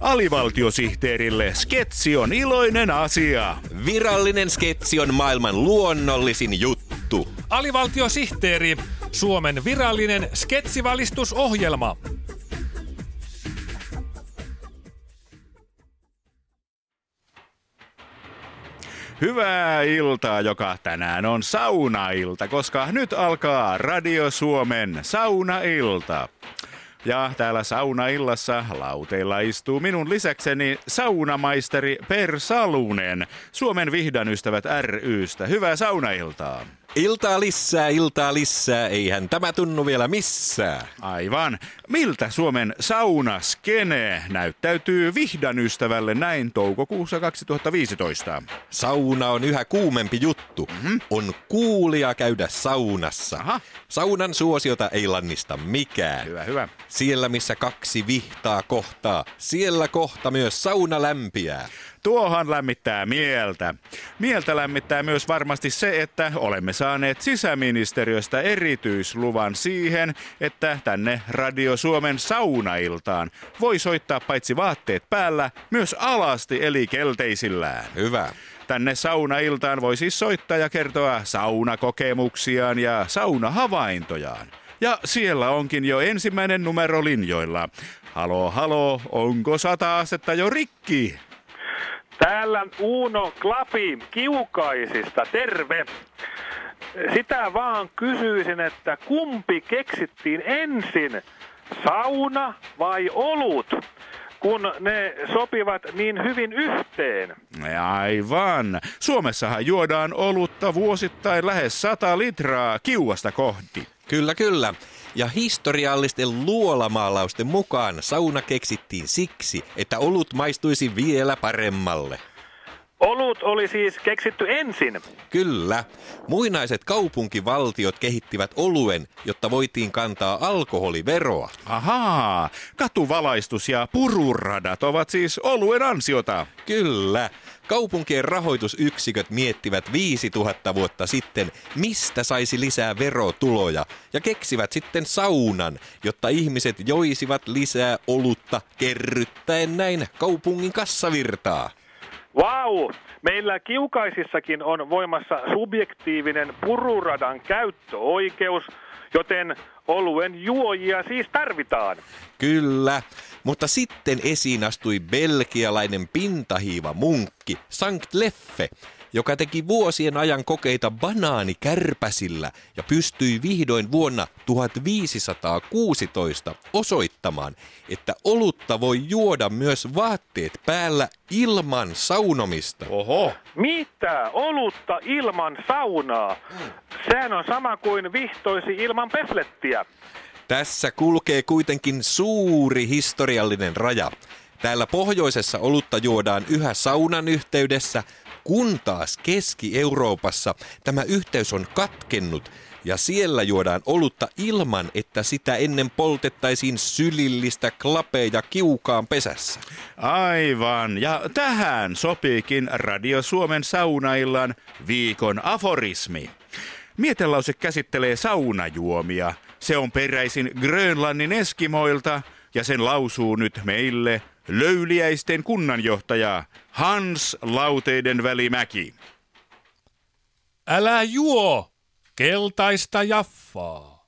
Alivaltiosihteerille sketsi on iloinen asia. Virallinen sketsi on maailman luonnollisin juttu. Alivaltiosihteeri, Suomen virallinen sketsivalistusohjelma. Hyvää iltaa, joka tänään on saunailta, koska nyt alkaa Radio Suomen saunailta. Ja täällä saunaillassa lauteilla istuu minun lisäkseni saunamaisteri Per Salunen, Suomen vihdan ystävät rystä. Hyvää saunailtaa. Iltaa lisää, iltaa lisää, eihän tämä tunnu vielä missään. Aivan. Miltä Suomen saunaskene näyttäytyy vihdan ystävälle näin toukokuussa 2015? Sauna on yhä kuumempi juttu. Mm-hmm. On kuulia käydä saunassa. Aha. Saunan suosiota ei lannista mikään. Hyvä, hyvä. Siellä missä kaksi vihtaa kohtaa, siellä kohta myös sauna lämpiää. Tuohan lämmittää mieltä. Mieltä lämmittää myös varmasti se, että olemme saaneet sisäministeriöstä erityisluvan siihen, että tänne Radio Suomen saunailtaan voi soittaa paitsi vaatteet päällä, myös alasti eli kelteisillään. Hyvä. Tänne saunailtaan voi siis soittaa ja kertoa saunakokemuksiaan ja saunahavaintojaan. Ja siellä onkin jo ensimmäinen numero linjoilla. Halo, halo, onko sata astetta jo rikki? Täällä Uuno Klapi Kiukaisista, terve. Sitä vaan kysyisin, että kumpi keksittiin ensin, sauna vai olut? kun ne sopivat niin hyvin yhteen. Aivan. Suomessahan juodaan olutta vuosittain lähes 100 litraa kiuasta kohti. Kyllä, kyllä. Ja historiallisten luolamaalausten mukaan sauna keksittiin siksi, että olut maistuisi vielä paremmalle. Olut oli siis keksitty ensin. Kyllä. Muinaiset kaupunkivaltiot kehittivät oluen, jotta voitiin kantaa alkoholiveroa. Ahaa, katuvalaistus ja pururadat ovat siis oluen ansiota. Kyllä. Kaupunkien rahoitusyksiköt miettivät 5000 vuotta sitten, mistä saisi lisää verotuloja, ja keksivät sitten saunan, jotta ihmiset joisivat lisää olutta kerryttäen näin kaupungin kassavirtaa. Vau! Meillä kiukaisissakin on voimassa subjektiivinen pururadan käyttöoikeus, joten oluen juojia siis tarvitaan. Kyllä, mutta sitten esiin astui belgialainen pintahiiva munkki Sankt Leffe, joka teki vuosien ajan kokeita banaanikärpäsillä ja pystyi vihdoin vuonna 1516 osoittamaan, että olutta voi juoda myös vaatteet päällä ilman saunomista. Oho. Mitä? Olutta ilman saunaa? Sehän on sama kuin vihtoisi ilman peslettiä. Tässä kulkee kuitenkin suuri historiallinen raja. Täällä pohjoisessa olutta juodaan yhä saunan yhteydessä, kun taas Keski-Euroopassa tämä yhteys on katkennut ja siellä juodaan olutta ilman, että sitä ennen poltettaisiin sylillistä klapeja kiukaan pesässä. Aivan, ja tähän sopiikin Radio Suomen saunaillan viikon aforismi. Mietelause käsittelee saunajuomia. Se on peräisin Grönlannin eskimoilta ja sen lausuu nyt meille löyliäisten kunnanjohtaja Hans Lauteiden välimäki. Älä juo keltaista jaffaa.